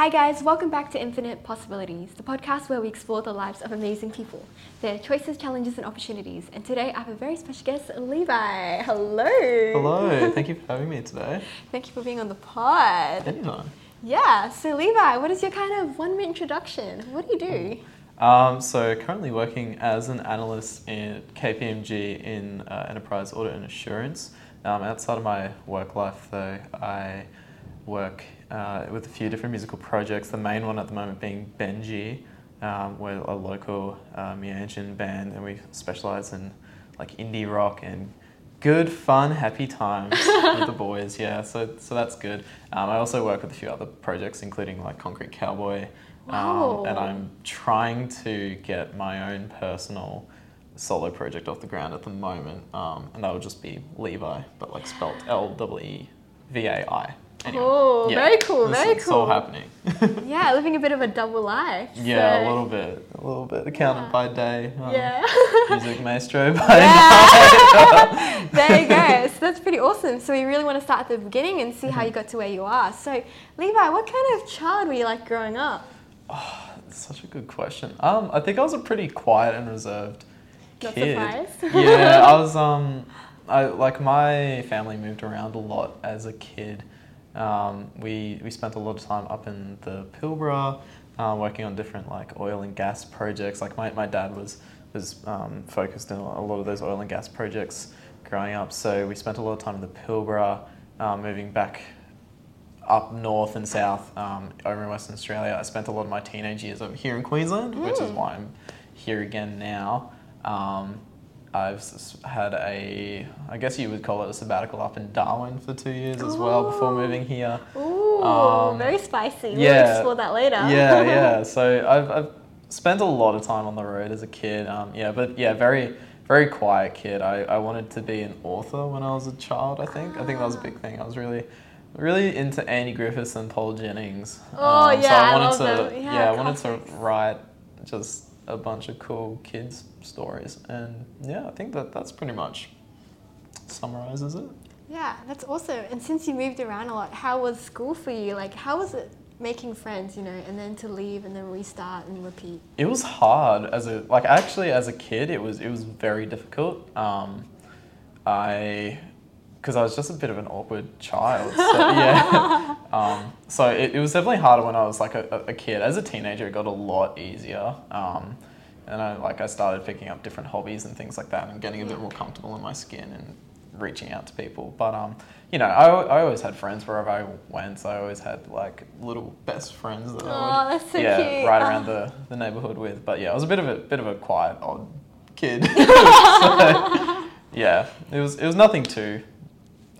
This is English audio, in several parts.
Hi, guys, welcome back to Infinite Possibilities, the podcast where we explore the lives of amazing people, their choices, challenges, and opportunities. And today I have a very special guest, Levi. Hello. Hello, thank you for having me today. Thank you for being on the pod. Anytime. Yeah, so Levi, what is your kind of one minute introduction? What do you do? Um, so currently working as an analyst in KPMG in uh, enterprise audit and assurance. Um, outside of my work life, though, I work uh, with a few different musical projects. The main one at the moment being Benji, um, we're a local uh, Meanjin band, and we specialize in like indie rock and good, fun, happy times with the boys. Yeah, so so that's good. Um, I also work with a few other projects, including like Concrete Cowboy, Wow. um, and I'm trying to get my own personal solo project off the ground at the moment, um, and that would just be Levi, but like spelt L W E V A I. Anyway, Oh, very cool, very It's all cool. happening. Yeah, living a bit of a double life. yeah, a little bit, a little bit. Accountant Yeah. by day, um, Yeah. music maestro by Yeah. there you go. So that's pretty awesome. So we really want to start at the beginning and see how you got to where you are. So, Levi, what kind of child were you like growing up? It's such a good question. Um, I think I was a pretty quiet and reserved Not kid. surprised. yeah, I was. Um, I like my family moved around a lot as a kid. Um, we we spent a lot of time up in the Pilbara, uh, working on different like oil and gas projects. Like my, my dad was was um, focused in a lot of those oil and gas projects growing up. So we spent a lot of time in the Pilbara, um, moving back up north and south um, over in Western Australia. I spent a lot of my teenage years over here in Queensland, which is Mm. why I'm here again now. Um, I've had a, I guess you would call it a sabbatical up in Darwin for two years as well before moving here. Ooh, Um, very spicy. We'll yeah. explore that later. Yeah, yeah. So I've, I've spent a lot of time on the road as a kid. Um, yeah, but yeah, very, very quiet kid. I, I wanted to be an author when I was a child. I think. I think that was a big thing. I was really, really into Andy Griffiths and Paul Jennings. Um, Oh, so yeah, I I wanted love to, them. Yeah, yeah, I wanted to write just a bunch of cool kids stories, and yeah, I think that that's pretty much summarizes it. Yeah, that's awesome. And since you moved around a lot, how was school for you? Like, how was it making friends, you know, and then to leave and then restart and repeat? It was hard as a like actually as a kid it was it was very difficult. Um, I because I was just a bit of an awkward child. So, yeah. um, so it, it was definitely harder when I was like a, a kid. As a teenager, it got a lot easier. Um, and I like I started picking up different hobbies and things like that, and getting a bit more comfortable in my skin and reaching out to people. But um, you know, I, I always had friends wherever I went. So I always had like little best friends that I would Oh, that's so yeah, cute. right around the, the neighborhood with. But yeah, I was a bit of a bit of a quiet odd kid. so, yeah, it was it was nothing too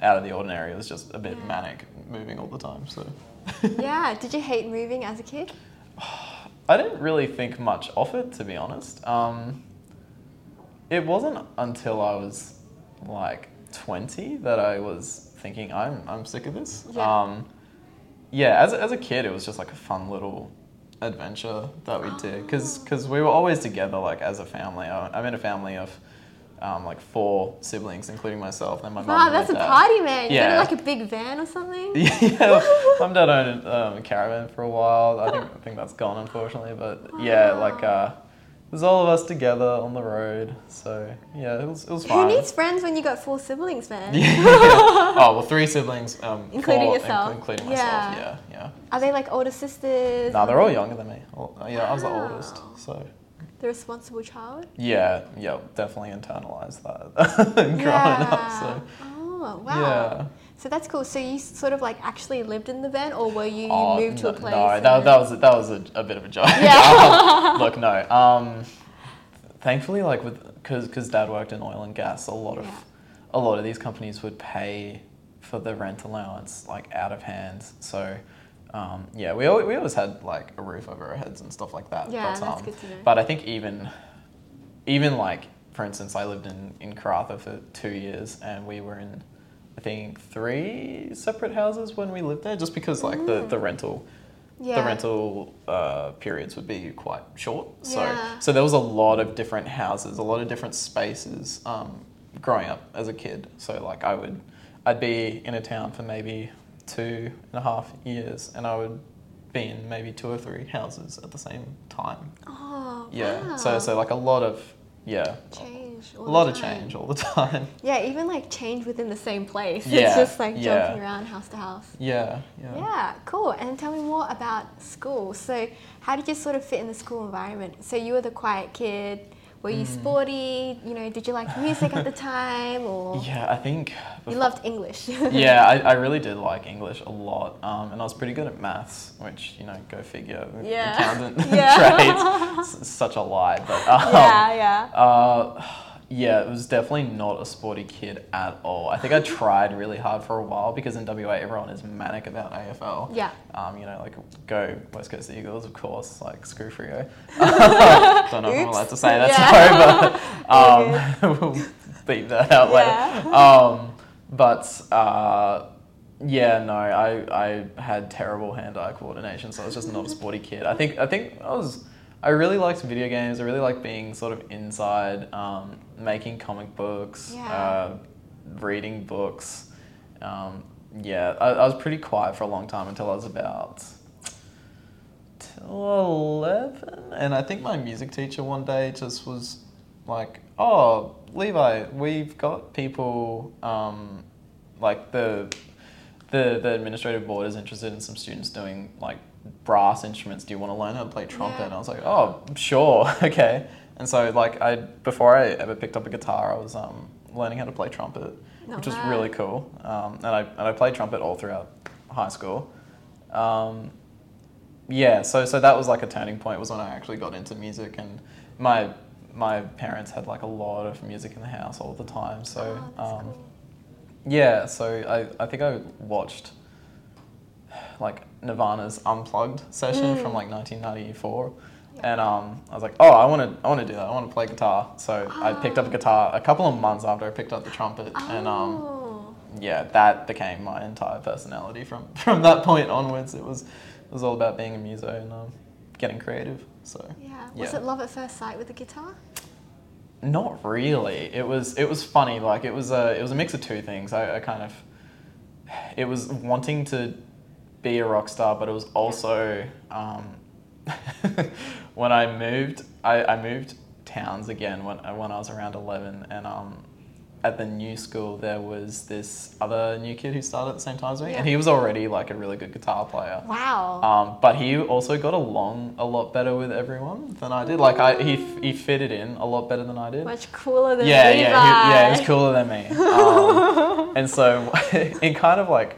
out of the ordinary. It was just a bit Yeah. manic, moving all the time. So yeah, did you hate moving as a kid? I didn't really think much of it, to be honest. Um, it wasn't until I was like twenty that I was thinking I'm I'm sick of this. Yeah. Um, yeah, as a, as a kid, it was just like a fun little adventure that we did because we were always together like as a family. I, I'm in a family of um, like four siblings, including myself and my mum. Wow, my that's a dad. party, man. You Yeah. got like a big van or something? yeah, mum dad owned um, a caravan for a while. I think I think that's gone unfortunately, but yeah, like uh, it was all of us together on the road. So yeah, it was it was fun. Who needs friends when you got four siblings, man? yeah. Oh well, three siblings, um, Including four- yourself. inc- including myself. Yeah. Yeah, yeah. Are they like older sisters? No, they're all younger than me. Well, yeah, I was the oldest, so The responsible child? yeah, yeah, definitely internalized that growing up. So Oh, wow. yeah. So that's cool. So you sort of like actually lived in the van, or were you, you Oh, moved to a place? No, that, that was that was a, a bit of a joke. Yeah. Look, no. Um, thankfully, like with because because Dad worked in oil and gas, a lot of Yeah. a lot of these companies would pay for the rent allowance like out of hand. So. Um, yeah, we, al- we always had like a roof over our heads and stuff like that. Yeah, but, that's um, good to know. But I think even, even like for instance, I lived in in Karratha for two years, and we were in, I think three separate houses when we lived there, just because like the the rental yeah. the rental uh, periods would be quite short. So Yeah. so there was a lot of different houses, a lot of different spaces um, growing up as a kid. So like I would, I'd be in a town for maybe two and a half years, and I would be in maybe two or three houses at the same time. Oh, Yeah. wow. So so like a lot of yeah, change. a all the lot of change all the time. Yeah, even like change within the same place. Yeah, It's just like yeah. jumping around house to house. Yeah. Yeah. Yeah, cool. And tell me more about school. So, how did you sort of fit in the school environment? So, you were the quiet kid. Were you Mm. sporty? You know, did you like music at the time, or Yeah, I think. you loved English? yeah, I, I really did like English a lot, um, and I was pretty good at maths, which you know, go figure. Yeah. Accountant Yeah. trades, such a lie, but um, yeah, yeah. Uh, yeah, it was definitely not a sporty kid at all. I think I tried really hard for a while because in WA everyone is manic about AFL. Yeah. Um, you know, like go West Coast Eagles, of course, like screw Freo. Don't know if I'm allowed to say that, Yeah. sorry, but um, we'll beat that out Yeah. later. Um, but uh, yeah, no, I, I had terrible hand-eye coordination, so I was just not a sporty kid. I think I think I was. I really liked video games. I really liked being sort of inside, um, making comic books, Yeah. uh, reading books. Um, yeah, I, I was pretty quiet for a long time until I was about till 11. And I think my music teacher one day just was like, oh, Levi, we've got people, um, like the, the, the administrative board is interested in some students doing like brass instruments. Do you want to learn how to play trumpet? Yeah. And I was like, oh, sure, okay. And so like I, before I ever picked up a guitar, I was um, learning how to play trumpet, Not which was bad. really cool. Um, and I, and I played trumpet all throughout high school. Um, yeah, so so that was like a turning point was when I actually got into music and my my parents had like a lot of music in the house all the time. So Oh, um, cool. yeah, so I, I think I watched like Nirvana's Unplugged session Mm. from like 1994. Yeah. And um, I was like, oh, I want to, I want to do that. I want to play guitar. So I picked up a Ah. guitar a couple of months after I picked up the trumpet, and um, Oh. yeah, that became my entire personality from from that point onwards. It was it was all about being a muso and um, getting creative. So yeah. Was yeah. it love at first sight with the guitar? not really. It was it was funny. Like it was a it was a mix of two things. I, I kind of it was wanting to be a rock star, but it was also um, when I moved. I, I moved towns again when when I was around eleven, and um, at the new school there was this other new kid who started at the same time as me, Yeah. and he was already like a really good guitar player. Wow. Um, but he also got along a lot better with everyone than I did. Like I, he, he fitted in a lot better than I did. Much cooler than yeah, Levi. yeah, he, yeah. He was cooler than me. Um, and so, it kind of like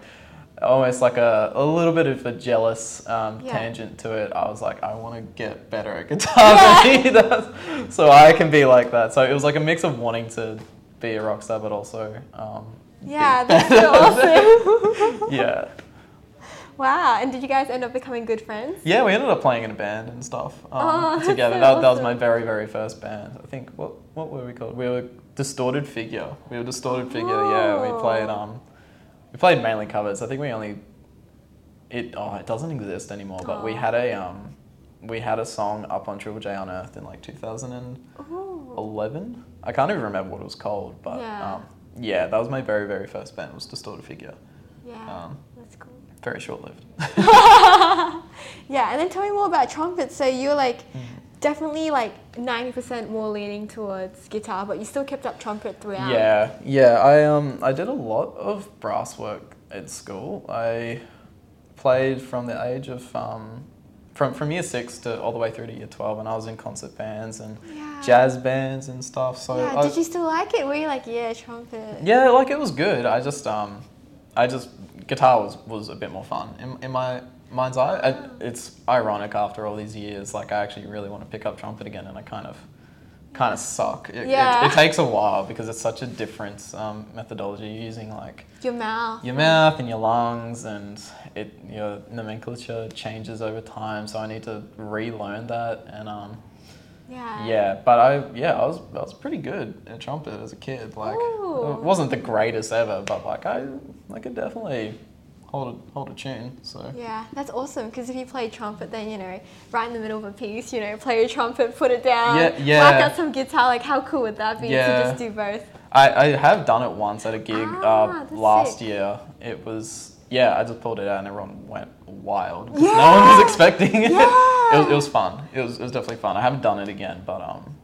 almost like a, a little bit of a jealous um, Yeah. tangent to it, I was like, I want to get better at guitar than he does, so I can be like that. So it was like a mix of wanting to be a rock star, but also um, Yeah, that's so awesome. yeah. wow. And did you guys end up becoming good friends? Yeah, we ended up playing in a band and stuff um, Oh, together. so that, that was my very, very first band. I think what what were we called? We were Distorted Figure. We were Distorted Figure. Yeah, we played Oh. um, we played mainly covers. I think we only it oh it doesn't exist anymore. But we had a um, we had a song up on Triple J Unearthed in like 2011. I can't even remember what it was called, but Yeah. um, yeah, that was my very, very first band. Was Distorted Figure. Yeah. Um, that's cool. very short lived. Yeah, and then tell me more about trumpet. So you're like Mm. Definitely like 90% more leaning towards guitar, but you still kept up trumpet throughout. Yeah, yeah. I um I did a lot of brass work at school. I played from the age of um from from year six to all the way through to year twelve, and I was in concert bands and Yeah. jazz bands and stuff. So yeah, I, did you still like it? Were you like, yeah, trumpet? yeah, like it was good. I just um I just guitar was was a bit more fun in in my mind's eye. I, it's ironic after all these years. Like I actually really want to pick up trumpet again, and I kind of kind of suck. It, it- Yeah. it, takes a while because it's such a different um, methodology You're using like Your mouth. your mouth and your lungs and it your nomenclature changes over time so i need to relearn that and um Yeah. yeah but i yeah i was i was pretty good at trumpet as a kid like Ooh. it wasn't the greatest ever but like i i could definitely hold a hold a tune so Yeah, that's awesome because if you play trumpet, then you know, right in the middle of a piece, you know, play your trumpet, put it down, Yeah, yeah. whack out some guitar. Like, how cool would that be to just do both? I, I have done it once at a gig Ah, uh, last sick. year. It was yeah, I just pulled it out and everyone went wild. Yeah. No one was expecting it. Yeah. it, was, it was fun. It was, it was definitely fun. I haven't done it again, but um,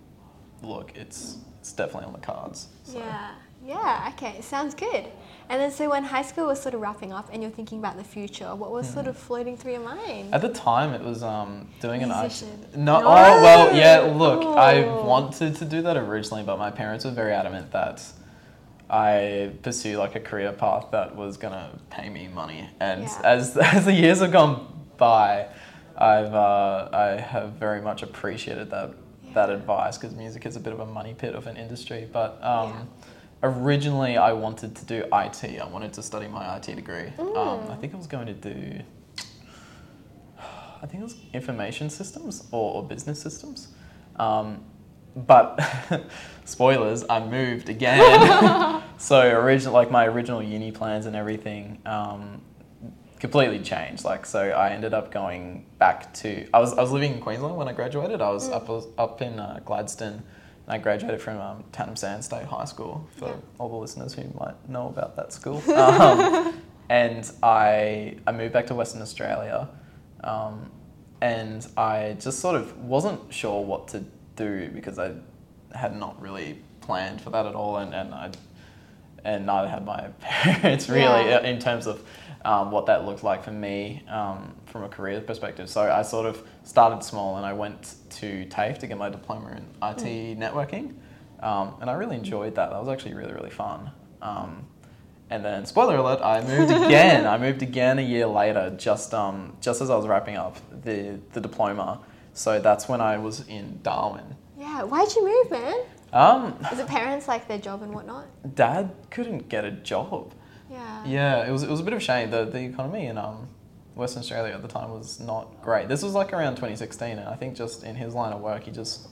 look, it's it's definitely on the cards. so. Yeah, yeah, okay, sounds good. And then, so when high school was sort of wrapping up and you're thinking about the future, what was sort of floating through your mind? At the time, it was um, doing an IT. Musician. No, No. oh well, yeah. Look, I wanted to do that originally, but my parents were very adamant that I pursue like a career path that was gonna pay me money. And Yeah. as as the years have gone by, I've uh, I have very much appreciated that that advice because music is a bit of a money pit of an industry. But um, originally, I wanted to do IT. I wanted to study my IT degree. Um, Mm. I think I was going to do. I think it was information systems or, or business systems. Um, but spoilers, I moved again. so original, like my original uni plans and everything, um, completely changed. Like so, I ended up going back to. I was I was living in Queensland when I graduated. I was up up in uh, Gladstone. I graduated from um, Tannum Sands State High School for Yeah. all the listeners who might know about that school. Um, and I I moved back to Western Australia, um, and I just sort of wasn't sure what to do because I had not really planned for that at all, and and I and neither had my parents really Yeah. in terms of um, what that looked like for me um, from a career perspective. So I sort of started small and I went to TAFE to get my diploma in IT networking, um, and I really enjoyed that. That was actually really really fun. Um, and then, spoiler alert, I moved again. I moved again a year later, just um, just as I was wrapping up the the diploma. So that's when I was in Darwin. Yeah, why'd you move, man? Um, Was it parents like their job and whatnot? Dad couldn't get a job. Yeah. Yeah, it was it was a bit of a shame. The the economy in um Western Australia at the time was not great. This was like around 2016, and I think just in his line of work, he just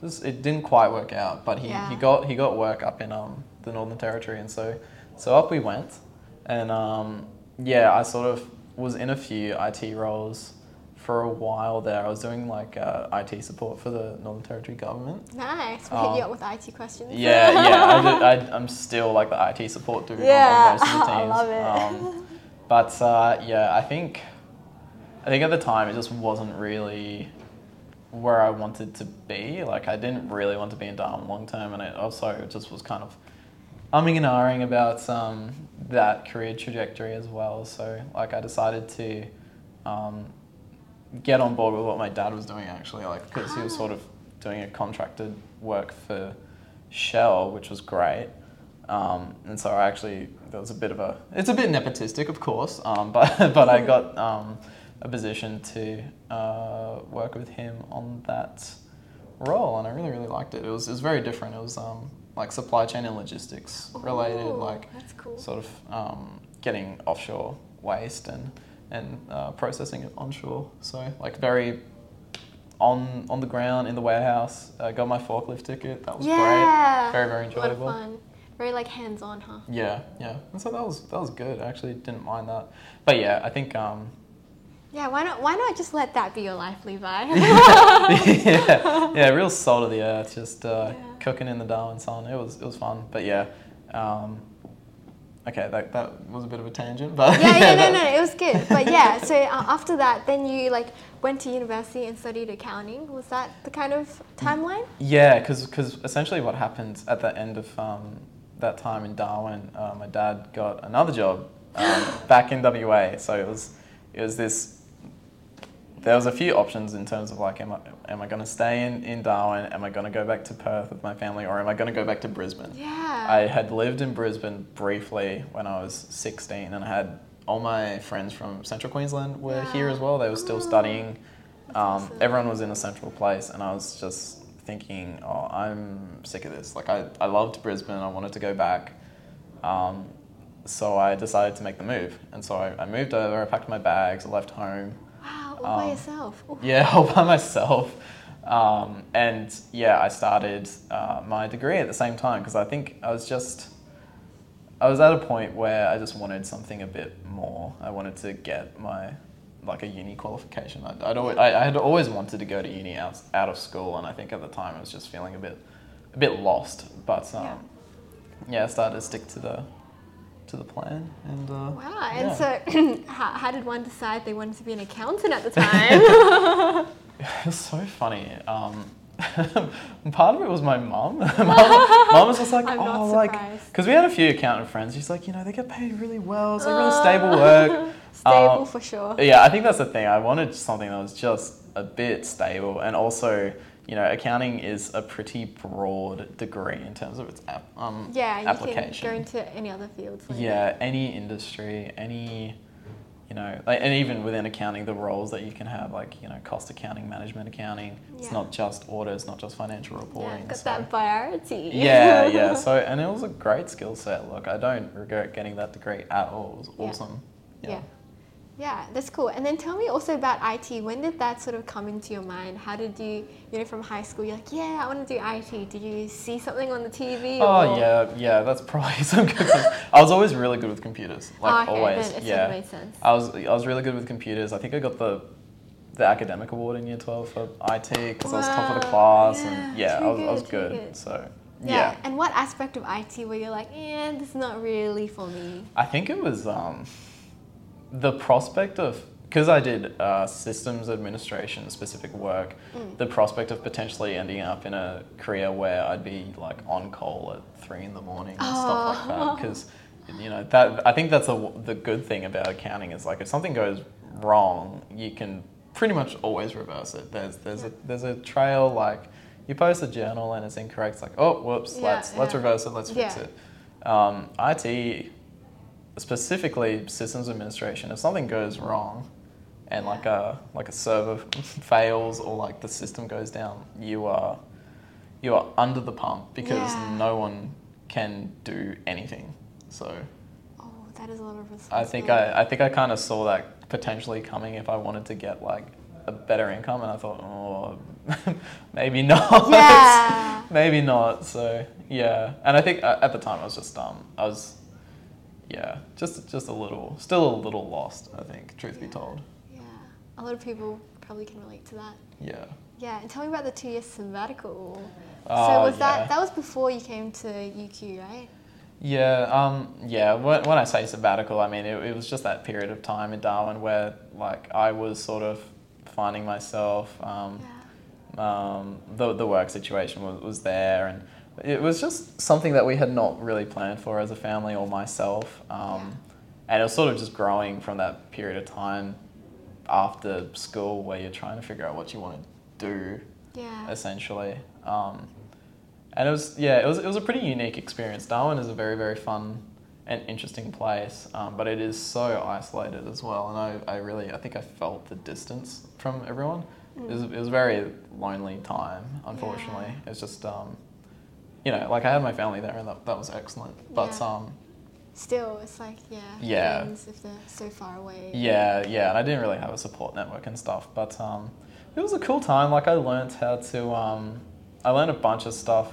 just it didn't quite work out. But he, Yeah. he got he got work up in um the Northern Territory, and so so up we went, and um yeah, I sort of was in a few IT roles for a while there. I was doing like uh, IT support for the Northern Territory government. Nice. We Oh. hit you up with IT questions. Yeah, yeah. I I'm still like the IT support dude Yeah, on most of the I love it. Um, but uh, yeah, I think I think at the time it just wasn't really where I wanted to be. Like I didn't really want to be in Darwin long term, and it also just was kind of umming and ahhing about um, that career trajectory as well. So like I decided to um, get on board with what my dad was doing actually, like because he was sort of doing a contracted work for Shell, which was great. Um, and so I actually there was a bit of a it's a bit nepotistic, of course, um, but but I got um, a position to uh, work with him on that role, and I really really liked it. It was it was very different. It was um, like supply chain and logistics related, Ooh, like cool. sort of um, getting offshore waste and and uh, processing it onshore. So like very on on the ground in the warehouse. Uh, got my forklift ticket. That was yeah. great. Very very A enjoyable. lot of fun. Very like hands on, huh? Yeah, yeah. And so that was that was good. I actually didn't mind that. But yeah, I think um, Yeah, why not why not just let that be your life, Levi? yeah, yeah, real salt of the earth, just uh, Yeah. cooking in the Darwin sun. It was it was fun. But yeah, um, okay, that that was a bit of a tangent, but yeah, yeah, no, that- no, it was good. But yeah, so uh, after that, then you like went to university and studied accounting. Was that the kind of timeline? Yeah, because essentially what happened at the end of um, that time in Darwin, uh, my dad got another job um, back in WA. So it was it was this. There was a few options in terms of like, am I am I going to stay in, in Darwin? Am I going to go back to Perth with my family, or am I going to go back to Brisbane? Yeah. I had lived in Brisbane briefly when I was 16, and I had all my friends from Central Queensland were here as well. They were still Oh, studying. Um, awesome. Everyone was in a central place, and I was just thinking, oh, I'm sick of this. Like, I, I loved Brisbane, I wanted to go back. Um, so I decided to make the move. And so I, I moved over, I packed my bags, I left home. All by um, yourself. Ooh. Yeah, all by myself. Um, and yeah, I started uh, my degree at the same time because I think I was just, I was at a point where I just wanted something a bit more. I wanted to get my, like a uni qualification. I'd, I'd always, I, I had always wanted to go to uni out, out of school, and I think at the time I was just feeling a bit, a bit lost. But um, Yeah. yeah. I started to stick to the, to the plan. And uh, Wow. And yeah. so, how, how did one decide they wanted to be an accountant at the time? It was so funny. Um, part of it was my mum. mum, was just like, I'm oh, like, because we had a few accountant friends. She's like, you know, they get paid really well. It's like really stable work. Stable Um, for sure. Yeah, I think that's the thing. I wanted something that was just a bit stable, and also, you know, accounting is a pretty broad degree in terms of its app, um, Yeah, you application. can go into any other fields. later. Yeah, any industry, any, you know, like, and even within accounting, the roles that you can have, like, you know, cost accounting, management accounting. Yeah. It's not just audit, it's not just financial reporting. Yeah, got so- that variety. yeah, yeah. So, and it was a great skill set. Look, I don't regret getting that degree at all. It was Yeah. awesome. Yeah. Yeah, that's cool. And then tell me also about IT. When did that sort of come into your mind? How did you, you know, from high school, you're like, yeah, I want to do IT. Did you see something on the TV? Oh or- yeah, yeah. That's probably some good. I was always really good with computers, like Oh, okay, always. Then it yeah, sort of made sense. I was I was really good with computers. I think I got the the academic award in year twelve for IT because I was top of the class yeah, and yeah, I was, I was good, good. good. So Yeah. yeah. And what aspect of IT were you like, eh, this is not really for me? I think it was um, the prospect of because I did uh, systems administration specific work. Mm. The prospect of potentially ending up in a career where I'd be like on call at three in the morning and stuff like that. Oh. Because you know that I think that's a, the good thing about accounting is like if something goes wrong, you can pretty much always reverse it. There's there's a there's a trail like. You post a journal and it's incorrect. It's like, oh, whoops, Yeah, let's let's reverse it. Let's fix it. Um, IT specifically systems administration if something goes wrong and like a like a server fails or like the system goes down you are you are under the pump because Yeah. no one can do anything so Oh, that is a lot of responsibility. i think i i think i kind of saw that potentially coming if i wanted to get like a better income and i thought oh maybe not Yeah. maybe not so yeah and i think uh, at the time i was just um i was yeah, just just a little, still a little lost. I think, truth be told. Yeah. A lot of people probably can relate to that. Yeah. Yeah, and tell me about the two year sabbatical. so Oh, was yeah. that that was before you came to UQ, right? Yeah, um, yeah. When, when I say sabbatical, I mean it, it was just that period of time in Darwin where like I was sort of finding myself. Um, Yeah. um, the the work situation was, was there, and it was just something that we had not really planned for as a family or myself. Um, And it was sort of just growing from that period of time after school where you're trying to figure out what you want to do Yeah. essentially. Um, and it was yeah, it was it was a pretty unique experience. Darwin is a very very fun and interesting place, um, but it is so isolated as well. And I, I really I think I felt the distance from everyone. It was it was a very lonely time. Unfortunately, Yeah. it's just um, you know like I had my family there and that, that was excellent. But Yeah. um, Still, it's like yeah. Yeah. Friends if they're so far away. Yeah, yeah, and I didn't really have a support network and stuff, but um, it was a cool time. Like I learned how to, um, I learned a bunch of stuff,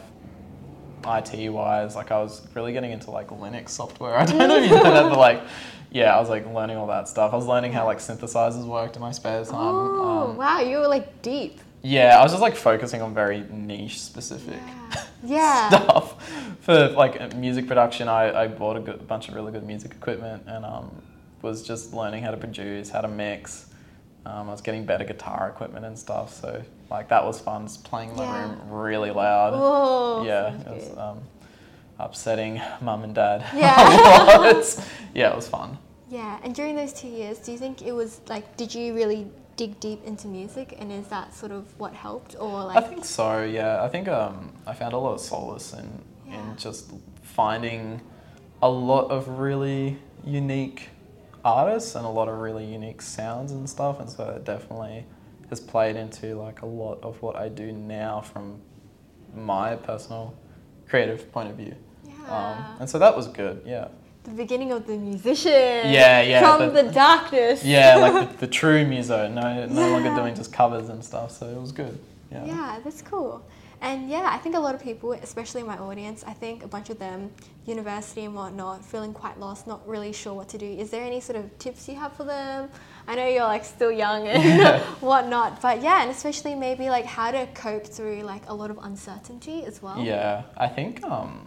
IT wise. Like I was really getting into like Linux software. I don't know if you know that, but like, yeah, I was like learning all that stuff. I was learning how like synthesizers worked in my spare time. Oh Um, wow, you were like deep. Yeah, I was just like focusing on very niche specific Yeah. Stuff for like music production. I, I bought a good, bunch of really good music equipment and um, was just learning how to produce, how to mix. Um, I was getting better guitar equipment and stuff, so like that was fun. Just playing in my Yeah. room really loud. Whoa. yeah, it was um, upsetting mum and dad. Yeah. yeah, it was fun. Yeah, and during those two years, do you think it was like, did you really dig deep into music, and is that sort of what helped, or like I think so. Yeah, I think um, I found a lot of solace in Yeah. in just finding a lot of really unique artists and a lot of really unique sounds and stuff, and so it definitely has played into like a lot of what I do now from my personal creative point of view. Yeah. Um, and so that was good. Yeah. The beginning of the musician. Yeah, yeah, From the- the, darkness. Yeah, like the, the true muso, no no longer doing just covers and stuff. So it was good. Yeah. Yeah, that's cool. And yeah, I think a lot of people, especially my audience, I think a bunch of them, university and whatnot, feeling quite lost, not really sure what to do. Is there any sort of tips you have for them? I know you're like still young and Yeah. whatnot, but yeah, and especially maybe like how to cope through like a lot of uncertainty as well. Yeah, I think um,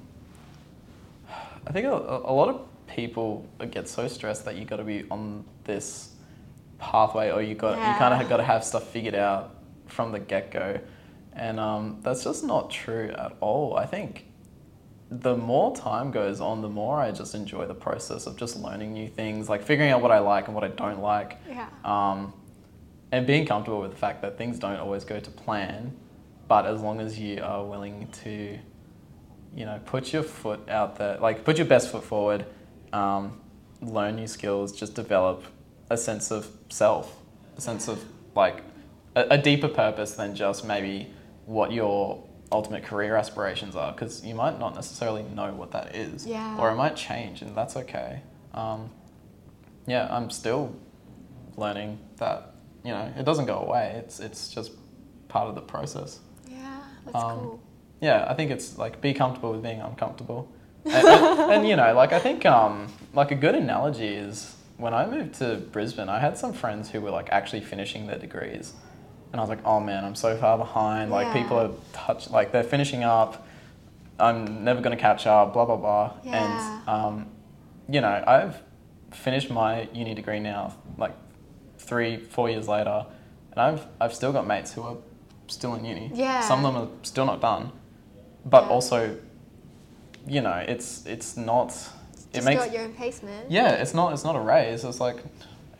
I think a, a lot of people get so stressed that you got to be on this pathway or you got you kind of got to have stuff figured out from the get go, and um, that's just not true at all. I think the more time goes on, the more I just enjoy the process of just learning new things, like figuring out what I like and what I don't like, Yeah. um, and being comfortable with the fact that things don't always go to plan, but as long as you are willing to, you know, put your foot out there, like put your best foot forward, um, learn new skills, just develop a sense of self, a sense of like a, a deeper purpose than just maybe what your ultimate career aspirations are, because you might not necessarily know what that is, Yeah. or it might change, and that's okay. Um, yeah, I'm still learning that you know it doesn't go away. It's it's just part of the process. Yeah, that's Um, cool. Yeah, I think it's like be comfortable with being uncomfortable, and, and, and, you know, like I think um, like a good analogy is when I moved to Brisbane, I had some friends who were like actually finishing their degrees, and I was like, oh man, I'm so far behind. Like people are touch like they're finishing up. I'm never gonna catch up. Blah blah blah. Yeah. And um, you know, I've finished my uni degree now, like three, four years later, and I've I've still got mates who are still in uni. Yeah. Some of them are still not done, but Yeah. also, you know, it's it's not. It Just makes go your own pace, man. yeah, it's not it's not a race. It's like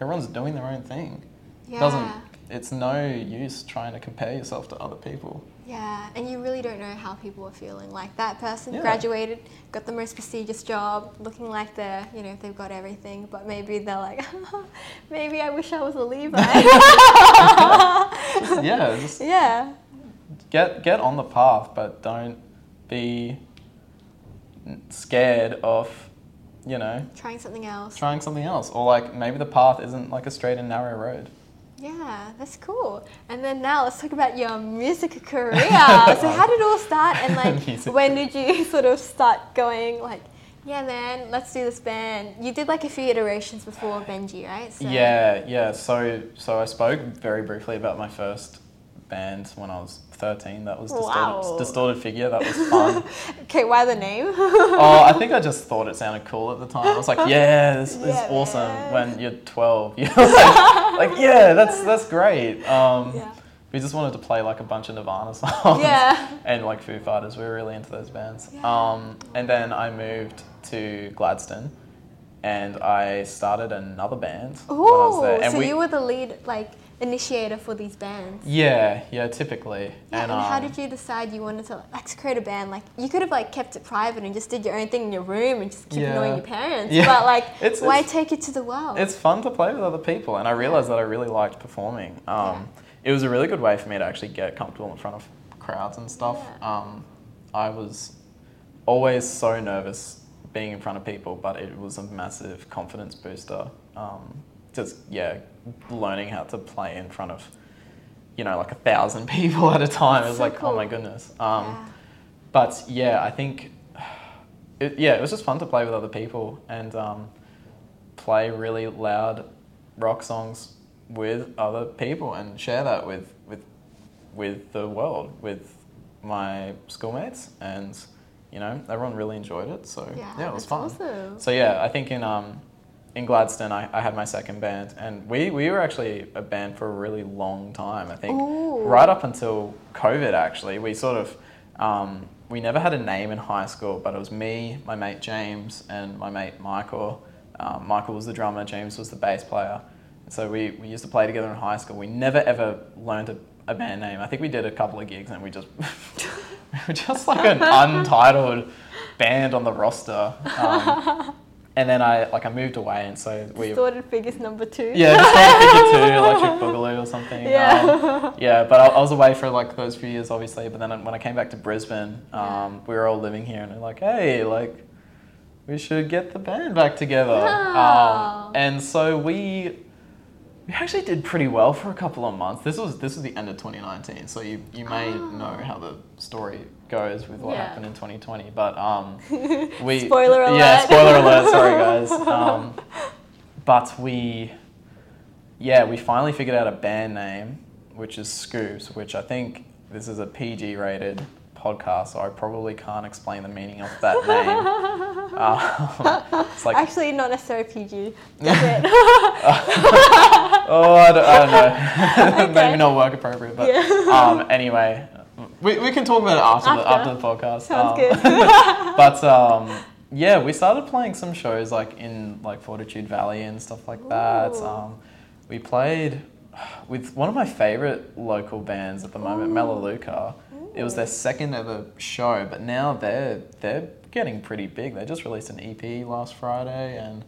everyone's doing their own thing. Yeah. Doesn't it's no use trying to compare yourself to other people. Yeah, and you really don't know how people are feeling. Like that person Yeah. graduated, got the most prestigious job, looking like they're, you know, they've got everything, but maybe they're like, maybe I wish I was a Levi. yeah, just yeah. get get on the path, but don't be scared of, you know, Trying something else. trying something else, or like maybe the path isn't like a straight and narrow road. Yeah, that's cool. And then now let's talk about your music career. so how did it all start? And like, when did you sort of start going like, yeah, man, let's do this band? You did like a few iterations before Benji, right? So, Yeah, yeah. So so I spoke very briefly about my first band when I was thirteen. That was distorted, Wow. distorted figure. That was fun. Okay, why the name? oh, I think I just thought it sounded cool at the time. I was like, yeah, this is Yeah, awesome. man. When you're 12, you're like, like, yeah, that's that's great. Um, yeah. We just wanted to play like a bunch of Nirvana songs. Yeah. And like Foo Fighters, we were really into those bands. Yeah. Um, and then I moved to Gladstone, and I started another band when I was Ooh. And so we, you were the lead, like, initiator for these bands. yeah, yeah, typically. Yeah, and, um, how did you decide you wanted to like create a band? Like you could have like kept it private and just did your own thing in your room and just keep Yeah. annoying your parents. Yeah. But like, It's- why it's- take it to the world? It's fun to play with other people, and I realized that I really liked performing. Um, It was a really good way for me to actually get comfortable in front of crowds and stuff. Um, I was always so nervous being in front of people, but it was a massive confidence booster. Um, just yeah, learning how to play in front of you know like a thousand people at a time. Was So like oh my goodness. Um, yeah. but yeah, I think it, yeah, it was just fun to play with other people and um, play really loud rock songs with other people and share that with with with the world, with my schoolmates, and you know everyone really enjoyed it. So yeah, it was fun. Awesome. So yeah, I think in um, in Gladstone, I, I had my second band, and we, we were actually a band for a really long time. I think Ooh. right up until COVID. Actually, we sort of um, we never had a name in high school, but it was me, my mate James, and my mate Michael. Um, Michael was the drummer, James was the bass player. And so we, we used to play together in high school. We never ever learned a, a band name. I think we did a couple of gigs and we just we were just like an untitled band on the roster. Um, and then I like I moved away, and so we Distorted figures number two. yeah just started two, Electric Boogaloo or something. Yeah. Um, yeah, but I, I was away for like those few years, obviously. But then when I came back to Brisbane, um, we were all living here, and like, hey, like we should get the band back together. Um, and so we we actually did pretty well for a couple of months. This was this was the end of 2019, so you you may Oh. know how the story goes with what Yeah. happened in 2020. But um, we Spoiler Yeah, alert. spoiler alert. Sorry, guys. Um, but we, yeah, we finally figured out a band name, which is Scoops, which I think this is a PG rated podcast, so I probably can't explain the meaning of that name. Um, it's like Actually, not necessarily PG. That's it. Oh, I don't, I don't know. Maybe not work appropriate, but Yeah. um, anyway, we, we can talk about it after, The, After. after the podcast. Sounds Um, good. but um, yeah, we started playing some shows like in like Fortitude Valley and stuff like that. Um, we played with one of my favorite local bands at the moment, Ooh. Melaleuca. It was their second ever show, but now they're they're getting pretty big. They just released an EP last Friday, and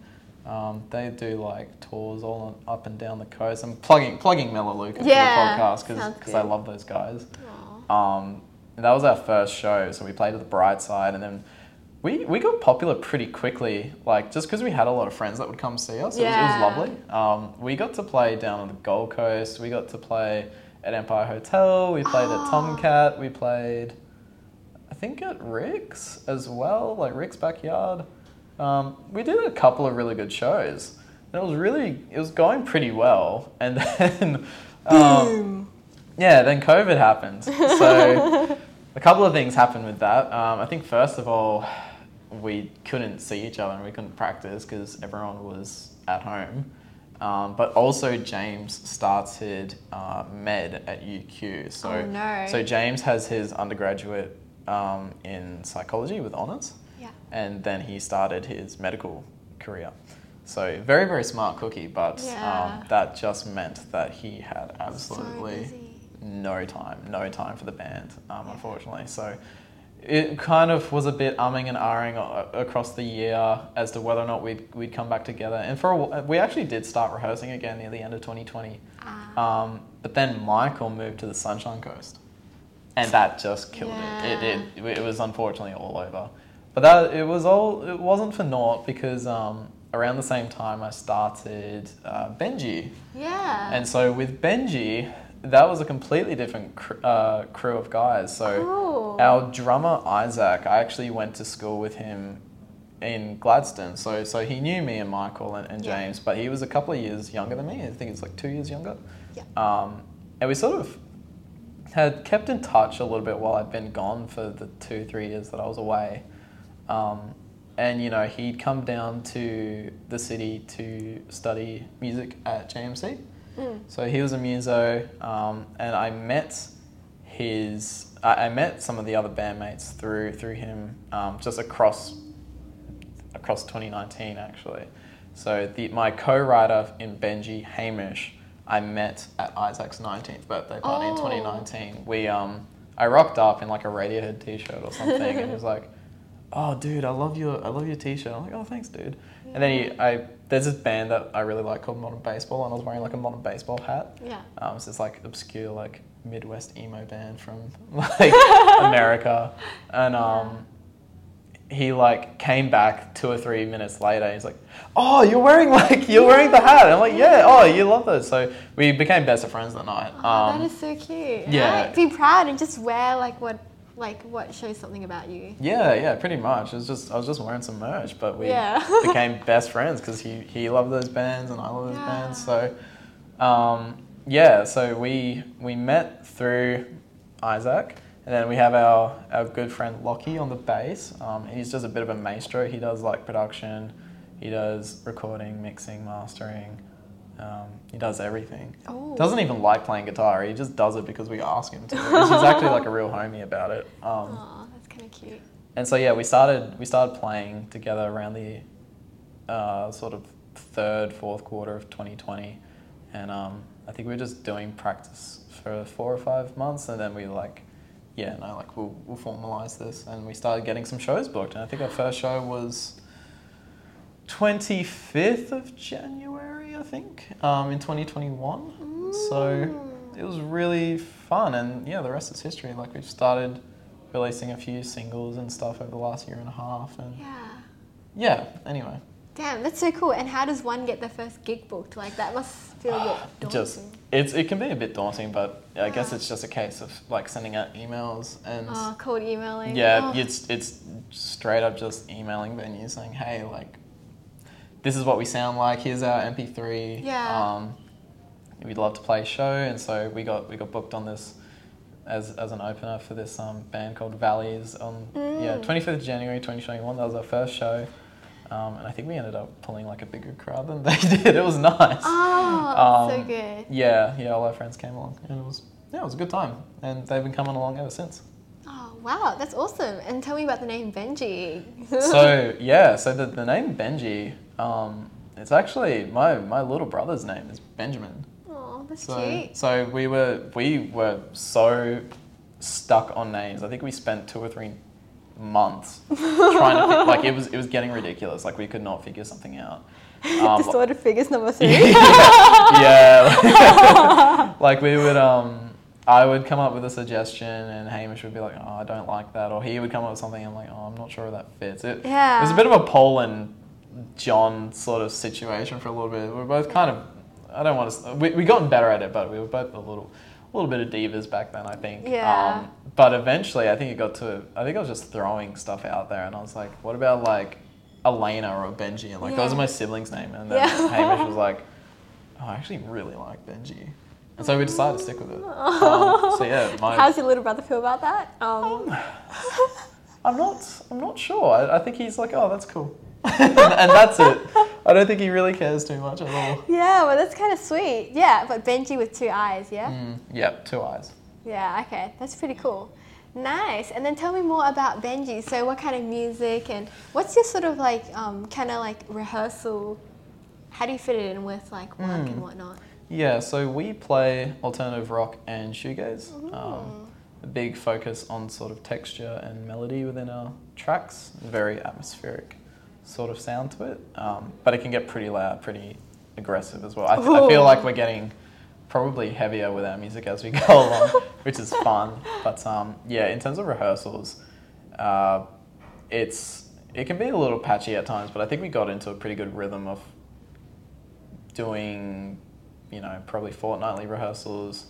um, they do like tours all on, up and down the coast. I'm plugging plugging Melaleuca Yeah, for the podcast because I love those guys. Um, and that was our first show, so we played at the Bright Side, and then we, we got popular pretty quickly, like just because we had a lot of friends that would come see us. It, was, it was lovely. Um, we got to play down on the Gold Coast. We got to play at Empire Hotel. We played Oh. at Tomcat. We played, I think, at Rick's as well, like Rick's backyard. Um, we did a couple of really good shows. And it was really, it was going pretty well. And then, um, yeah, then COVID happened. So a couple of things happened with that. Um, I think first of all, we couldn't see each other and we couldn't practice because everyone was at home. Um, but also James started uh, med at UQ. So Oh, no. so James has his undergraduate um, in psychology with honors. And then he started his medical career. So very very smart cookie, but Yeah. um, that just meant that he had absolutely busy. no time, no time for the band, um, Yeah. unfortunately. So it kind of was a bit umming and ahhing across the year as to whether or not we'd, we'd come back together. And for a, wh- we actually did start rehearsing again near the end of 2020. Ah. Um, but then Michael moved to the Sunshine Coast, and that just killed it. It, it. it was unfortunately all over. But that it was all it wasn't for naught because um, around the same time I started uh, Benji, yeah. and so with Benji, that was a completely different cr- uh, crew of guys. So cool. our drummer Isaac, I actually went to school with him in Gladstone. So so he knew me and Michael and, and Yeah. James, but he was a couple of years younger than me. I think it's like two years younger. Yeah. Um, and we sort of had kept in touch a little bit while I'd been gone for the two three years that I was away. Um, and you know he'd come down to the city to study music at JMC. Mm. So he was a muso, um, and I met his. I, I met some of the other bandmates through through him, um, just across across 2019 actually. So the my co-writer in Benji Hamish, I met at Isaac's 19th birthday party in Oh. 2019. We um, I rocked up in like a Radiohead t-shirt or something, and he was like, "Oh, dude, I love your I love your t-shirt." I'm like, "Oh, thanks, dude." And then he, I there's this band that I really like called Modern Baseball, and I was wearing like a Modern Baseball hat. Yeah. Um, so this like obscure like Midwest emo band from like America, and um, he like came back two or three minutes later. And He's like, "Oh, you're wearing like you're wearing the hat." I'm like, "Yeah, oh, you love those." So we became best of friends that night. Oh, Um, that is so cute. yeah. Right? Be proud and just wear like what like what shows something about you. yeah, yeah, pretty much. It was just I was just wearing some merch, but we Yeah. became best friends because he he loved those bands and I love those Yeah. bands. So, um, yeah, so we we met through Isaac, and then we have our our good friend Lockie on the bass. Um, he's just a bit of a maestro. He does like production, he does recording, mixing, mastering. Um, he does everything. Oh. Doesn't even like playing guitar. He just does it because we ask him to. He's actually like a real homie about it. Um, Aw, that's kind of cute. and so yeah, we started we started playing together around the uh, sort of third, fourth quarter of 2020, and um, I think we were just doing practice for four or five months, and then we were like, yeah, no, like we'll we'll formalize this, and we started getting some shows booked, and I think our first show was 25th of January, I think, um, in 2021. So it was really fun, and yeah, the rest is history. Like we've started releasing a few singles and stuff over the last year and a half, and Yeah. yeah. Anyway, Damn, that's so cool. And how does one get their first gig booked? Like that must feel a bit daunting. just it's it can be a bit daunting, but I guess it's just a case of like sending out emails and oh, cold emailing. yeah, Oh. it's it's straight up just emailing venues saying, hey, like this is what we sound like. Here's our MP3. Yeah. Um, we'd love to play a show, and so we got we got booked on this as, as an opener for this um, band called Valleys on yeah Mm. 25th January 2021. That was our first show, um, and I think we ended up pulling like a bigger crowd than they did. It was nice. Oh, so Um, good. Yeah, yeah, all our friends came along, and it was yeah, it was a good time, and they've been coming along ever since. Wow, that's awesome. And tell me about the name Benji. so yeah, so the, the name Benji, um, it's actually my, my little brother's name is Benjamin. oh, that's So cute. so we were we were so stuck on names. I think we spent two or three months trying to like it was it was getting ridiculous. Like we could not figure something out. Um, Distorted figures number three. yeah. like we would um I would come up with a suggestion and Hamish would be like, Oh, I don't like that or he would come up with something And I'm like, Oh, I'm not sure if that fits. It, Yeah. it was a bit of a Paul and John sort of situation for a little bit. We were both kind of I don't want to we we gotten better at it, but we were both a little a little bit of divas back then, I think. Yeah. Um, but eventually, I think it got to. I think I was just throwing stuff out there, and I was like, "What about like Elena or Benji?" And like those are my siblings' name. And then Yeah. Hamish was like, "Oh, I actually really like Benji," and so we decided to stick with it. Um, so yeah, my, How's your little brother feel about that? Um, I'm not. I'm not sure. I, I think he's like, "Oh, that's cool," and, and that's it. I don't think he really cares too much at all. yeah, well, that's kind of sweet. Yeah, but Benji with two i's, yeah? Mm, yep, two i's. Yeah, okay, that's pretty cool. Nice. And then tell me more about Benji. So, what kind of music and what's your sort of like, um, kind of like rehearsal? How do you fit it in with like work Mm. and whatnot? Yeah, so we play alternative rock and shoegaze. Um, a big focus on sort of texture and melody within our tracks. Very atmospheric sort of sound to it, um, but it can get pretty loud, pretty aggressive as well. I, th- I feel like we're getting probably heavier with our music as we go along, which is fun. But um, yeah, in terms of rehearsals, uh, it's it can be a little patchy at times, but I think we got into a pretty good rhythm of doing, you know, probably fortnightly rehearsals,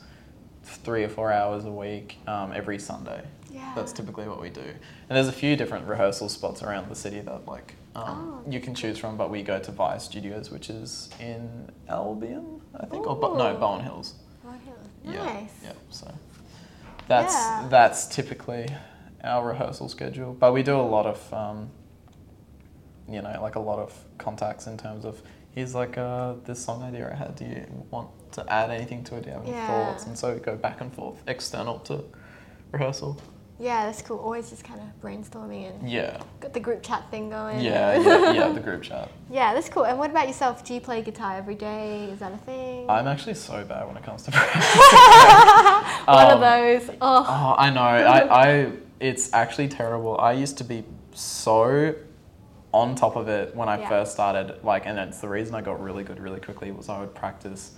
three or four hours a week, um, every Sunday. Yeah. That's typically what we do. And there's a few different rehearsal spots around the city that like um, Oh. you can choose from, but we go to Via Studios, which is in Albion, I think, or Bo- no, Ooh. Bowen Hills. Oh, Yeah, Nice. Yeah. So that's Yeah. that's typically our rehearsal schedule. But we do a lot of um, you know, like a lot of contacts in terms of here's like uh, this song idea I had. Do you want to add anything to it? Do you have any Yeah. thoughts? And so we go back and forth, external to rehearsal. Yeah, that's cool. Always just kind of brainstorming and Yeah. got the group chat thing going. Yeah, yeah, yeah, the group chat. Yeah, that's cool. And what about yourself? Do you play guitar every day? Is that a thing? I'm actually so bad when it comes to practice. One Um, of those. Oh, Oh, I know. I, I, it's actually terrible. I used to be so on top of it when I Yeah. first started. Like, and it's the reason I got really good really quickly was I would practice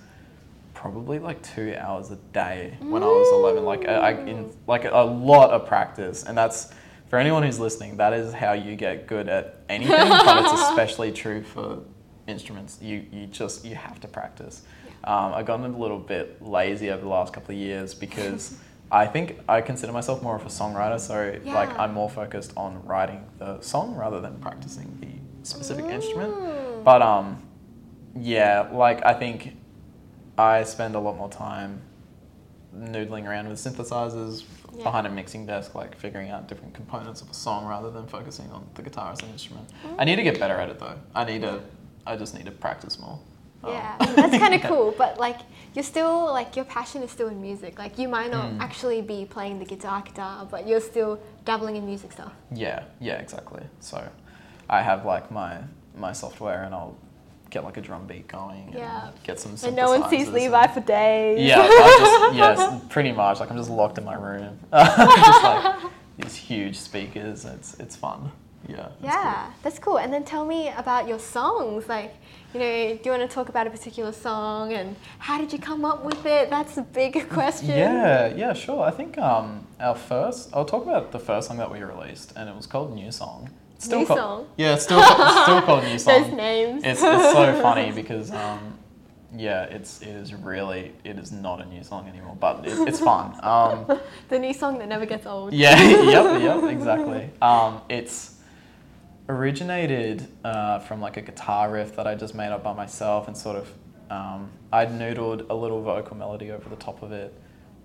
probably like two hours a day when I was 11. Like, I, I in like a lot of practice, and that's for anyone who's listening. That is how you get good at anything, but it's especially true for instruments. You you just you have to practice. Um, I've gotten a little bit lazy over the last couple of years because I think I consider myself more of a songwriter. So like I'm more focused on writing the song rather than practicing the specific instrument. Mm. But um, yeah, like I think I spend a lot more time noodling around with synthesizers Yeah. behind a mixing desk, like figuring out different components of a song rather than focusing on the guitar as an instrument. I need to get better at it though. I need to. I just need to practice more. Yeah, that's kind of cool. But like, you're still like your passion is still in music. Like, you might not Mm. actually be playing the guitar, guitar, but you're still dabbling in music stuff. Yeah, yeah, exactly. So I have like my my software and I'll get like a drum beat going and Yeah. get some And no one sees Levi and- for days. Yeah, I just, yes, pretty much. Like I'm just locked in my room. just like these huge speakers. It's it's fun. Yeah. it's Yeah, that's cool. And then tell me about your songs. Like, you know, do you want to talk about a particular song and how did you come up with it? That's a big question. Yeah, yeah, sure. I think um, our first. I'll talk about the first song that we released, and it was called New Song. It's New called, Song? Yeah, it's still it's still called New Song. Those names. It's, it's so funny because um, yeah, it's it is really it is not a new song anymore, but it, it's fun. Um, the new song that never gets old. yeah, yep, yep, exactly. Um, it's originated uh, from like a guitar riff that I just made up by myself and sort of um, I'd noodled a little vocal melody over the top of it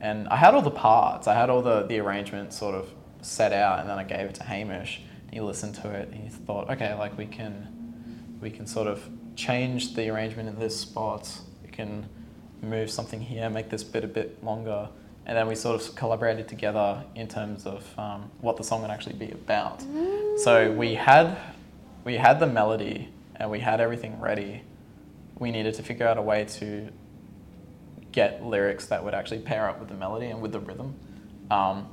and I had all the parts. I had all the the arrangement sort of set out, and then I gave it to Hamish. He listened to it, and he thought, okay, like we can we can sort of change the arrangement in this spot. We can move something here, make this bit a bit longer, and then we sort of collaborated together in terms of um, what the song would actually be about. So we had we had the melody and we had everything ready. We needed to figure out a way to get lyrics that would actually pair up with the melody and with the rhythm. Um,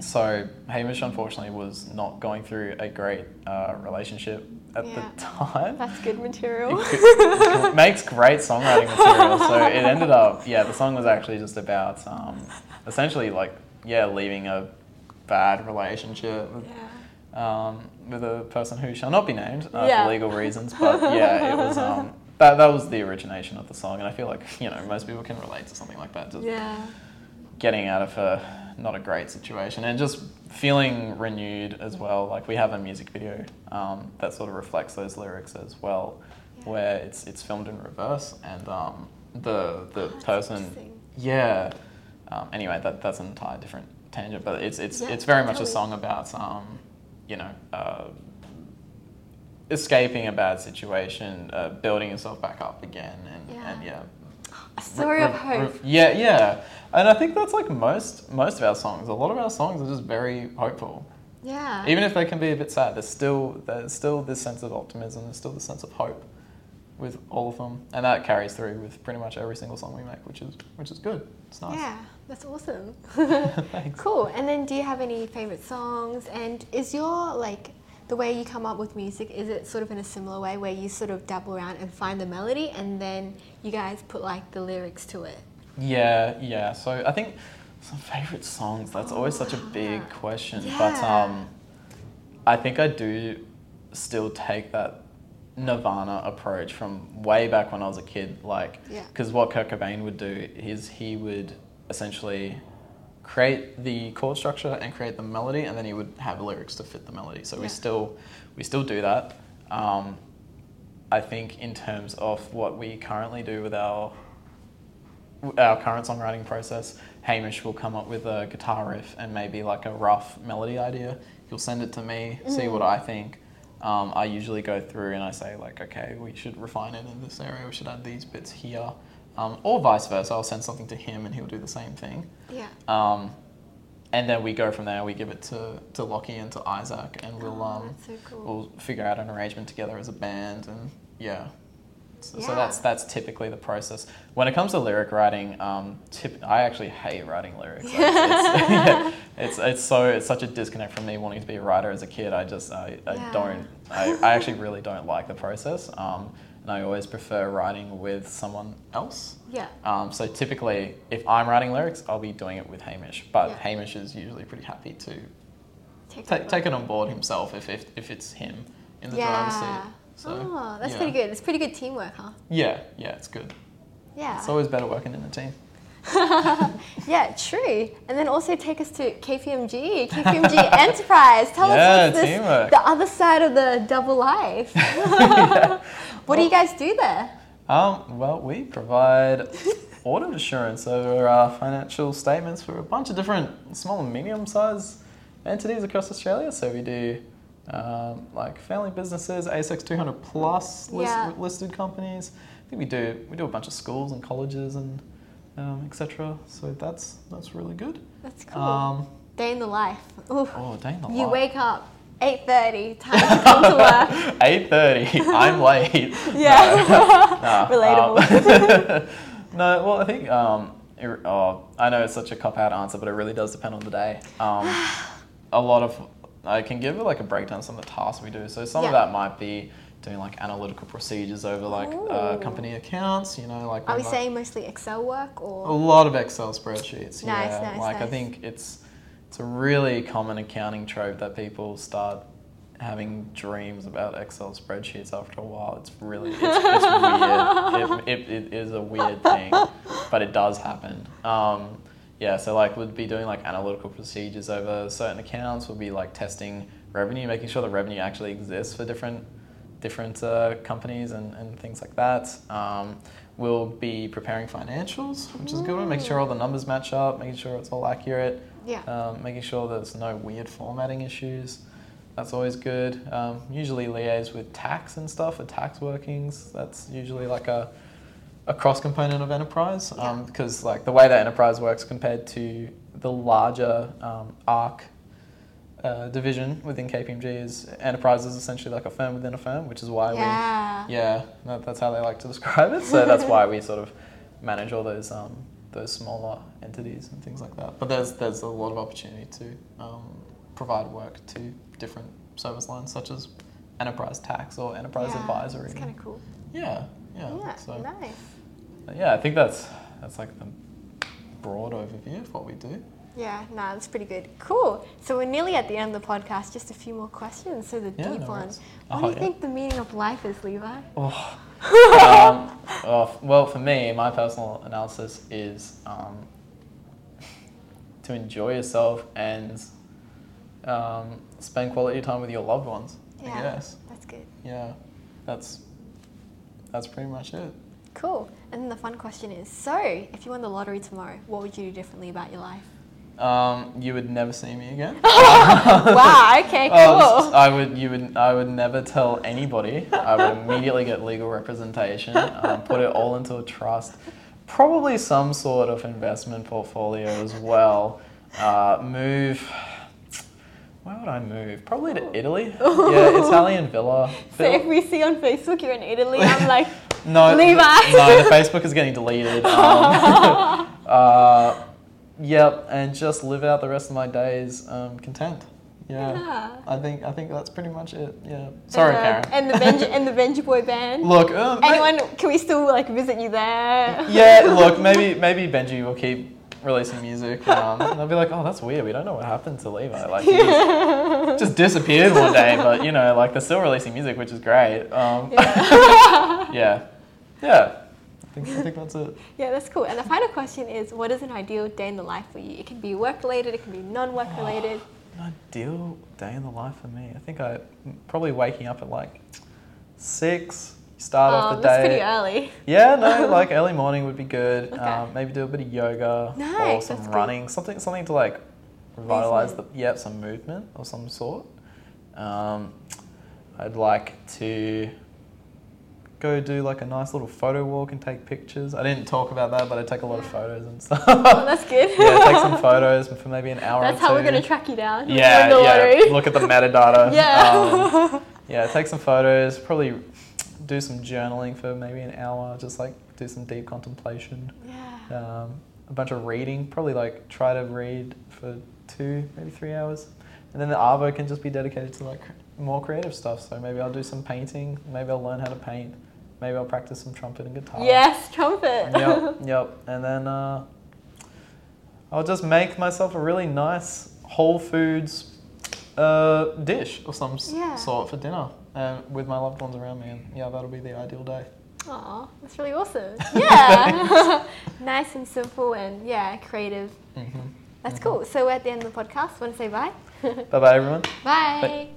so Hamish unfortunately was not going through a great uh, relationship at Yeah. the time. That's good material. Could- makes great songwriting material. So it ended up, yeah, the song was actually just about um, essentially like, yeah, leaving a bad relationship with, yeah. um, with a person who shall not be named uh, Yeah. for legal reasons. But yeah, it was um, that that was the origination of the song, and I feel like you know most people can relate to something like that. Just Yeah. getting out of a not a great situation and just feeling renewed as well. Like we have a music video um, that sort of reflects those lyrics as well, Yeah. where it's it's filmed in reverse and um, the the Oh, person yeah. Um, anyway, that that's an entire different tangent, but it's it's Yeah, it's very much a song about um, you know. Uh, escaping a bad situation, uh, building yourself back up again, and Yeah. and yeah, A story of hope. re- yeah, yeah, and I think that's like most most of our songs. A lot of our songs are just very hopeful, Yeah. even if they can be a bit sad. There's still there's still this sense of optimism. There's still this sense of hope with all of them, and that carries through with pretty much every single song we make, which is which is good. It's nice. Yeah, that's awesome. Thanks. cool. And then, do you have any favorite songs? And is your like the way you come up with music? Is it sort of in a similar way where you sort of dabble around and find the melody, and then you guys put like the lyrics to it? Yeah, yeah. So I think some favorite songs. That's always such a big Yeah. question. But um, I think I do still take that Nirvana approach from way back when I was a kid. Like, Yeah. because what Kurt Cobain would do is he would essentially create the chord structure and create the melody, and then he would have lyrics to fit the melody. So we still we still do that. Um, I think in terms of what we currently do with our our current songwriting process, Hamish will come up with a guitar riff and maybe like a rough melody idea. He'll send it to me, see what I think. Um, I usually go through and I say like, okay, we should refine it in this area. We should add these bits here, um, or vice versa. I'll send something to him and he'll do the same thing. Yeah. Um, and then we go from there. We give it to, to Lockie and to Isaac, and we'll Oh, um, so cool. we'll figure out an arrangement together as a band, and yeah. So, so that's that's typically the process. When it comes to lyric writing, um, tip, I actually hate writing lyrics. It's, it's, it's, it's so it's such a disconnect from me wanting to be a writer as a kid. I just I, I Yeah. don't I, I actually really don't like the process. Um, and I always prefer writing with someone else. Yeah. Um, so typically, if I'm writing lyrics, I'll be doing it with Hamish. But Yeah. Hamish is usually pretty happy to Take, ta- take it on board himself if, if, if it's him in the driver's seat. So, oh, that's yeah. pretty good. It's pretty good teamwork, huh? Yeah, yeah, it's good. Yeah. It's always better working in a team. yeah, true. And then also take us to KPMG, KPMG Enterprise. Tell Yeah, us what's this, teamwork. the other side of the double life. What do you guys do there? Um, well, we provide audit assurance over our financial statements for a bunch of different small and medium sized entities across Australia. So we do um, like family businesses, ASX 200 plus list, Yeah. listed companies. I think we do we do a bunch of schools and colleges and um, etc. So that's that's really good. That's cool. Um, Day in the life. Oh, dang the you life. wake up 8.30, time to come to work. Eight thirty. I'm late. Yeah. Nah, Relatable. um, no, well, I think um, it, oh, I know it's such a cop out answer, but it really does depend on the day. Um, a lot of I can give like a breakdown of some of the tasks we do. So some of that might be doing like analytical procedures over like uh, company accounts. You know, like Are we might- saying mostly Excel work or a lot of Excel spreadsheets. Nice, yeah. nice, like I think it's it's a really common accounting trope that people start having dreams about Excel spreadsheets after a while. It's really it's, it's weird. It, it, it is a weird thing, but it does happen. Um, yeah, so like we'd be doing like analytical procedures over certain accounts. We'll be like testing revenue, making sure the revenue actually exists for different different uh, companies and, and things like that. Um, we'll be preparing financials, which is a good. One. Making sure all the numbers match up, making sure it's all accurate, Yeah. um, making sure there's no weird formatting issues. That's always good. Um, usually liaise with tax and stuff for tax workings. That's usually like a a cross component of enterprise Yeah. um, because like the way that enterprise works compared to the larger um, ARC uh, division within KPMG is enterprise is essentially like a firm within a firm, which is why yeah. we yeah that, that's how they like to describe it. So that's why we sort of manage all those um, those smaller entities and things like that. But there's there's a lot of opportunity to um, provide work to different service lines such as enterprise tax or enterprise yeah. advisory. It's kind of cool. Yeah, yeah. Yeah. So Nice. Yeah, I think that's that's like the broad overview of what we do. Yeah, nah, that's pretty good. Cool. So we're nearly at the end of the podcast. Just a few more questions. So the Yeah, deep no one. What Oh, do you yeah. think the meaning of life is, Levi? Oh. um, oh, well, for me, my personal analysis is um, to enjoy yourself and um, spend quality time with your loved ones. I Yeah. guess. That's good. Yeah, that's that's pretty much it. Cool. And then the fun question is: So, if you won the lottery tomorrow, what would you do differently about your life? Um, you would never see me again. wow. Okay. Cool. Oh, I would. You would. I would never tell anybody. I would immediately get legal representation. Um, put it all into a trust. Probably some sort of investment portfolio as well. Uh, move. Where would I move? Probably to Italy. Yeah, Italian villa. so if we see on Facebook you're in Italy, I'm like, No, Levi. no, the Facebook is getting deleted. Um, uh, yep, and just live out the rest of my days um, content. Yeah. yeah. I think I think that's pretty much it. Yeah. Sorry, and, Karen. uh, And the Benji and the Benji Boy band. look, uh, may- Anyone? Can we still like visit you there? yeah, look, maybe maybe Benji will keep releasing music. Um, and they'll be like, oh, that's weird. We don't know what happened to Levi. Like, he just, just disappeared one day. But you know, like they're still releasing music, which is great. Um, yeah, yeah. Yeah. I think I think that's it. Yeah, that's cool. And the final question is, what is an ideal day in the life for you? It can be work related, it can be non-work related. An ideal day in the life for me. I think I probably waking up at like six. Start off Um, the that's day. pretty early. Yeah, no, like early morning would be good. Okay. Um, maybe do a bit of yoga or some good. running, something something to like revitalize the yeah some movement of some sort. Um, I'd like to go do like a nice little photo walk and take pictures. I didn't talk about that, but I take a lot of photos and stuff. Oh, that's good. yeah, take some photos for maybe an hour. That's or how we're gonna track you down. Yeah, yeah. Look at the metadata. Yeah. Um, yeah, take some photos. Probably do some journaling for maybe an hour. Just like do some deep contemplation. yeah. Um, a bunch of reading. Probably like try to read for two, maybe three hours. And then the arvo can just be dedicated to like more creative stuff. So maybe I'll do some painting. Maybe I'll learn how to paint. Maybe I'll practice some trumpet and guitar. Yes, trumpet. yep, yep. And then uh, I'll just make myself a really nice Whole Foods uh, dish of some Yeah. sort for dinner, and with my loved ones around me. And yeah, that'll be the ideal day. Aw, that's really awesome. Yeah. nice and simple and yeah, creative. hmm That's cool. So we're at the end of the podcast. Want to say bye? Bye bye, everyone. bye.